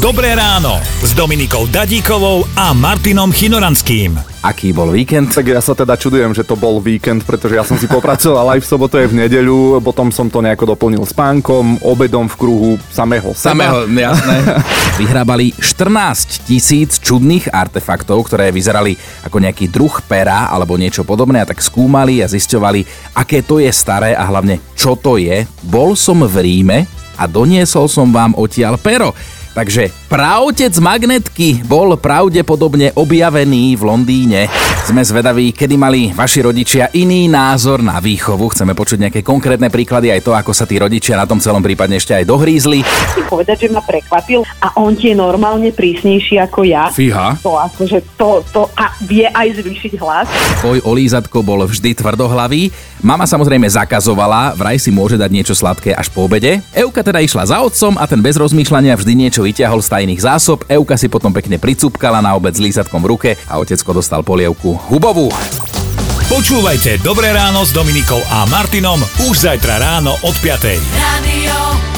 Dobré ráno s Dominikou Dadíkovou a Martinom Chinoranským. Aký bol víkend? Tak ja sa teda čudujem, že to bol víkend, pretože ja som si popracoval aj v sobotu, aj v nedeľu, potom som to nejako doplnil spánkom, obedom v kruhu samého seba. Samého, jasné. Vyhrábali 14 tisíc čudných artefaktov, ktoré vyzerali ako nejaký druh pera alebo niečo podobné a tak skúmali a zisťovali, aké to je staré a hlavne čo to je. Bol som v Ríme a doniesol som vám odtiaľ pero. Takže pravtec magnetky bol pravdepodobne objavený v Londýne. Sme zvedaví, kedy mali vaši rodičia iný názor na výchovu. Chceme počuť nejaké konkrétne príklady aj to, ako sa tí rodičia na tom celom prípadne ešte aj dohrízli. Chcem povedať, že ma prekvapil a on tie normálne prísnejší ako ja. Fíha. To akože to, to a vie aj zvýšiť hlas. Tvoj olízatko bol vždy tvrdohlavý. Mama samozrejme zakazovala, vraj si môže dať niečo sladké až po obede. Euka teda išla za otcom a ten bez rozmýšľania vždy niečo vyťahol z tajných zásob. Euka si potom pekne pricúpkala na obed s lízatkom v ruke a otecko dostal polievku hubovú. Počúvajte Dobré ráno s Dominikou a Martinom už zajtra ráno od 5. Radio